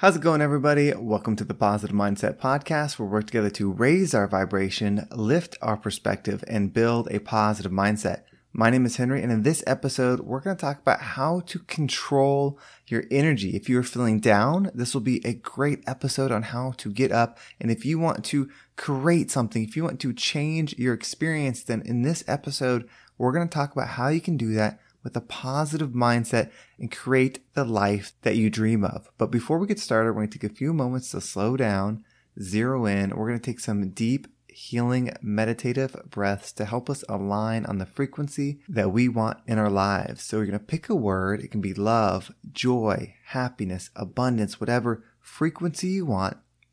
How's it going, everybody? Welcome to the Positive Mindset Podcast, where we work together to raise our vibration, lift our perspective, and build a positive mindset. My name is Henry, and in this episode, we're going to talk about how to control your energy. If you're feeling down, this will be a great episode on how to get up. And if you want to create something, if you want to change your experience, then in this episode, we're going to talk about how you can do that with a positive mindset and create the life that you dream of. But before we get started, we're going to take a few moments to slow down, zero in. We're going to take some deep, healing, meditative breaths to help us align on the frequency that we want in our lives. So we're going to pick a word. It can be love, joy, happiness, abundance, whatever frequency you want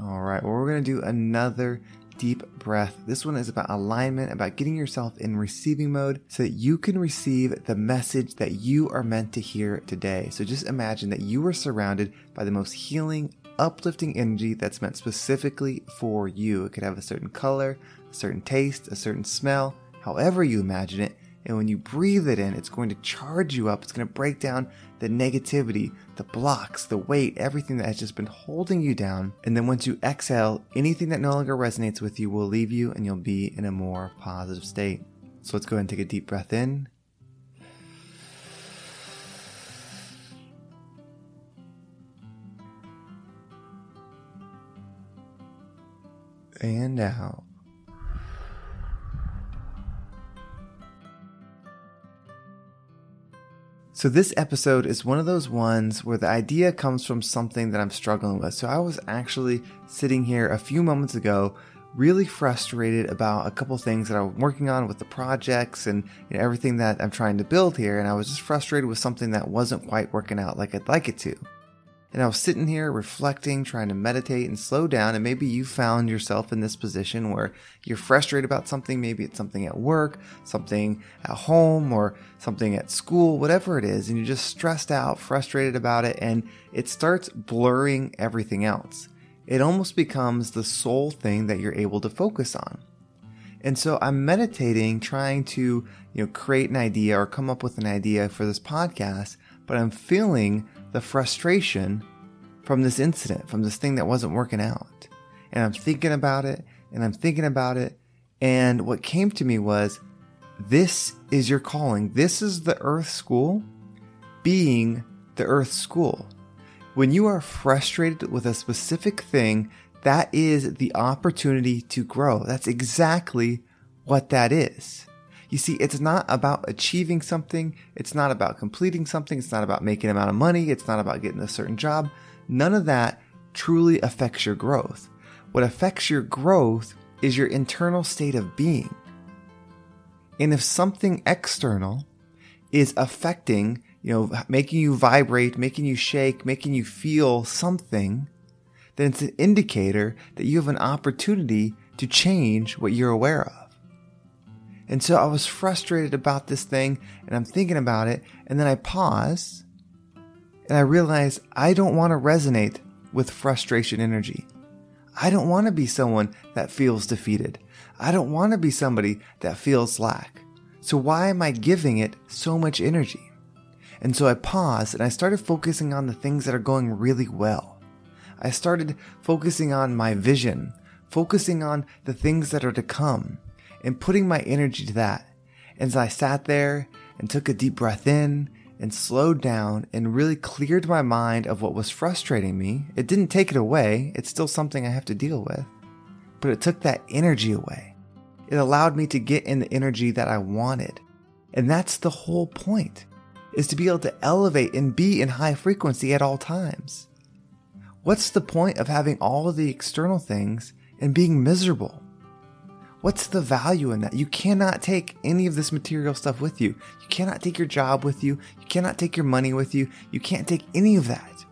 All right, well, we're going to do another deep breath. This one is about alignment, about getting yourself in receiving mode so that you can receive the message that you are meant to hear today. So just imagine that you are surrounded by the most healing, uplifting energy that's meant specifically for you. It could have a certain color, a certain taste, a certain smell, however you imagine it. And when you breathe it in, it's going to charge you up. It's going to break down the negativity, the blocks, the weight, everything that has just been holding you down. And then once you exhale, anything that no longer resonates with you will leave you and you'll be in a more positive state. So let's go ahead and take a deep breath in. And out. So, this episode is one of those ones where the idea comes from something that I'm struggling with. So, I was actually sitting here a few moments ago, really frustrated about a couple things that I'm working on with the projects and you know, everything that I'm trying to build here. And I was just frustrated with something that wasn't quite working out like I'd like it to. And I was sitting here reflecting, trying to meditate and slow down. And maybe you found yourself in this position where you're frustrated about something. Maybe it's something at work, something at home, or something at school, whatever it is. And you're just stressed out, frustrated about it. And it starts blurring everything else. It almost becomes the sole thing that you're able to focus on. And so I'm meditating, trying to, you know, create an idea or come up with an idea for this podcast, but I'm feeling the frustration from this incident, from this thing that wasn't working out. And I'm thinking about it and I'm thinking about it. And what came to me was this is your calling. This is the earth school being the earth school. When you are frustrated with a specific thing, that is the opportunity to grow. That's exactly what that is. You see, it's not about achieving something. It's not about completing something. It's not about making amount of money. It's not about getting a certain job. None of that truly affects your growth. What affects your growth is your internal state of being. And if something external is affecting, you know, making you vibrate, making you shake, making you feel something, then it's an indicator that you have an opportunity to change what you're aware of. And so I was frustrated about this thing and I'm thinking about it. And then I pause and I realize I don't want to resonate with frustration energy. I don't want to be someone that feels defeated. I don't want to be somebody that feels lack. So why am I giving it so much energy? And so I paused and I started focusing on the things that are going really well. I started focusing on my vision, focusing on the things that are to come, and putting my energy to that. As I sat there and took a deep breath in and slowed down and really cleared my mind of what was frustrating me, it didn't take it away. It's still something I have to deal with, but it took that energy away. It allowed me to get in the energy that I wanted. And that's the whole point is to be able to elevate and be in high frequency at all times. What's the point of having all of the external things and being miserable? What's the value in that? You cannot take any of this material stuff with you. You cannot take your job with you. You cannot take your money with you. You can't take any of that.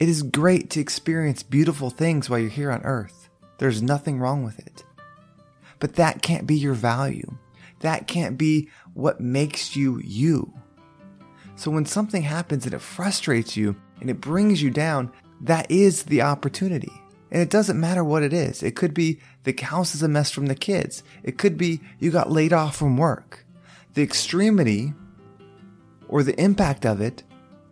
It is great to experience beautiful things while you're here on earth. There's nothing wrong with it. But that can't be your value. That can't be what makes you you. So when something happens and it frustrates you and it brings you down, that is the opportunity. And it doesn't matter what it is. It could be the house is a mess from the kids. It could be you got laid off from work. The extremity or the impact of it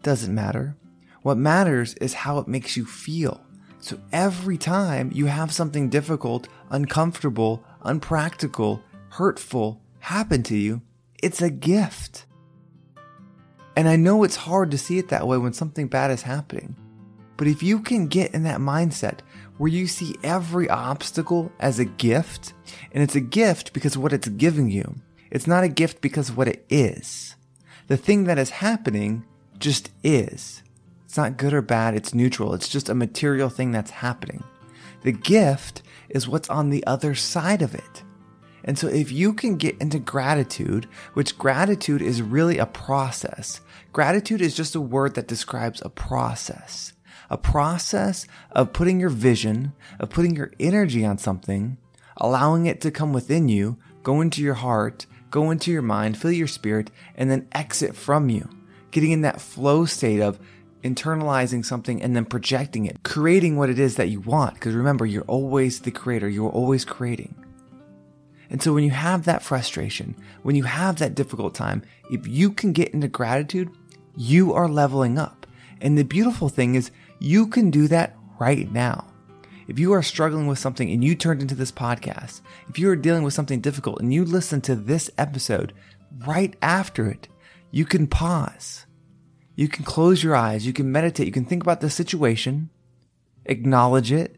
doesn't matter. What matters is how it makes you feel. So every time you have something difficult, uncomfortable, unpractical, hurtful happen to you, it's a gift. And I know it's hard to see it that way when something bad is happening. But if you can get in that mindset where you see every obstacle as a gift, and it's a gift because what it's giving you, it's not a gift because what it is. The thing that is happening just is. It's not good or bad, it's neutral. It's just a material thing that's happening. The gift is what's on the other side of it. And so if you can get into gratitude, which gratitude is really a process, gratitude is just a word that describes a process. A process of putting your vision, of putting your energy on something, allowing it to come within you, go into your heart, go into your mind, fill your spirit, and then exit from you. Getting in that flow state of internalizing something and then projecting it, creating what it is that you want. Because remember, you're always the creator, you're always creating. And so when you have that frustration, when you have that difficult time, if you can get into gratitude, you are leveling up. And the beautiful thing is you can do that right now. If you are struggling with something and you turned into this podcast, if you are dealing with something difficult and you listen to this episode right after it, you can pause. You can close your eyes. You can meditate. You can think about the situation, acknowledge it,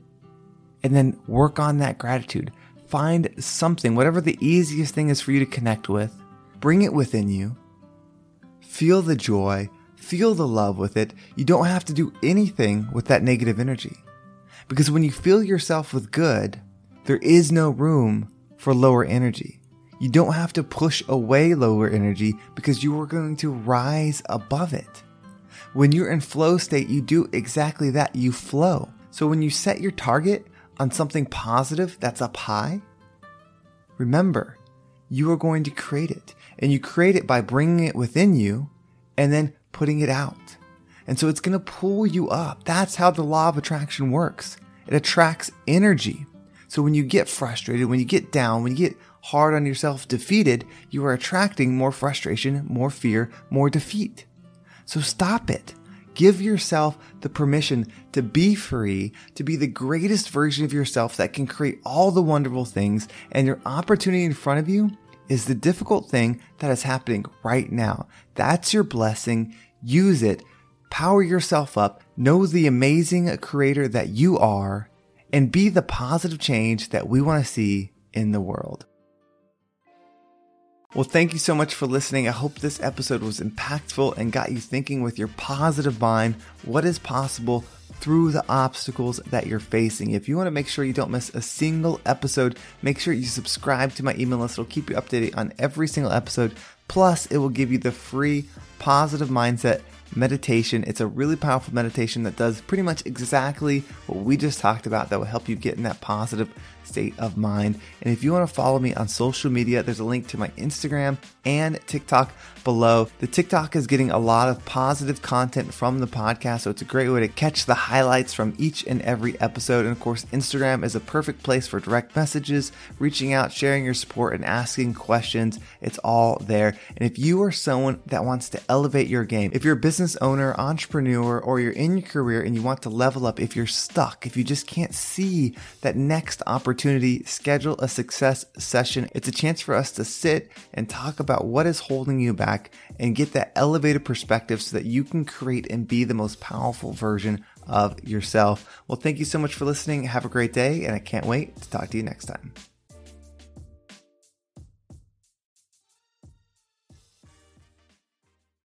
and then work on that gratitude. Find something, whatever the easiest thing is for you to connect with, bring it within you. Feel the joy, feel the love with it. You don't have to do anything with that negative energy. Because when you fill yourself with good, there is no room for lower energy. You don't have to push away lower energy because you are going to rise above it. When you're in flow state, you do exactly that. You flow. So when you set your target, on something positive that's up high, remember, you are going to create it. And you create it by bringing it within you and then putting it out. And so it's going to pull you up. That's how the law of attraction works. It attracts energy. So when you get frustrated, when you get down, when you get hard on yourself, defeated, you are attracting more frustration, more fear, more defeat. So stop it. Give yourself the permission to be free, to be the greatest version of yourself that can create all the wonderful things. And your opportunity in front of you is the difficult thing that is happening right now. That's your blessing. Use it. Power yourself up. Know the amazing creator that you are and be the positive change that we want to see in the world. Well, thank you so much for listening. I hope this episode was impactful and got you thinking with your positive mind what is possible through the obstacles that you're facing. If you want to make sure you don't miss a single episode, make sure you subscribe to my email list. It'll keep you updated on every single episode. Plus, it will give you the free positive mindset meditation. It's a really powerful meditation that does pretty much exactly what we just talked about that will help you get in that positive state of mind. And if you want to follow me on social media, there's a link to my Instagram and TikTok below. The TikTok is getting a lot of positive content from the podcast, so it's a great way to catch the highlights from each and every episode. And of course, Instagram is a perfect place for direct messages, reaching out, sharing your support, and asking questions. It's all there. And if you are someone that wants to elevate your game, if you're a business owner, entrepreneur, or you're in your career and you want to level up, if you're stuck, if you just can't see that next opportunity, schedule a success session. It's a chance for us to sit and talk about what is holding you back and get that elevated perspective so that you can create and be the most powerful version of yourself. Well, thank you so much for listening. Have a great day, and I can't wait to talk to you next time.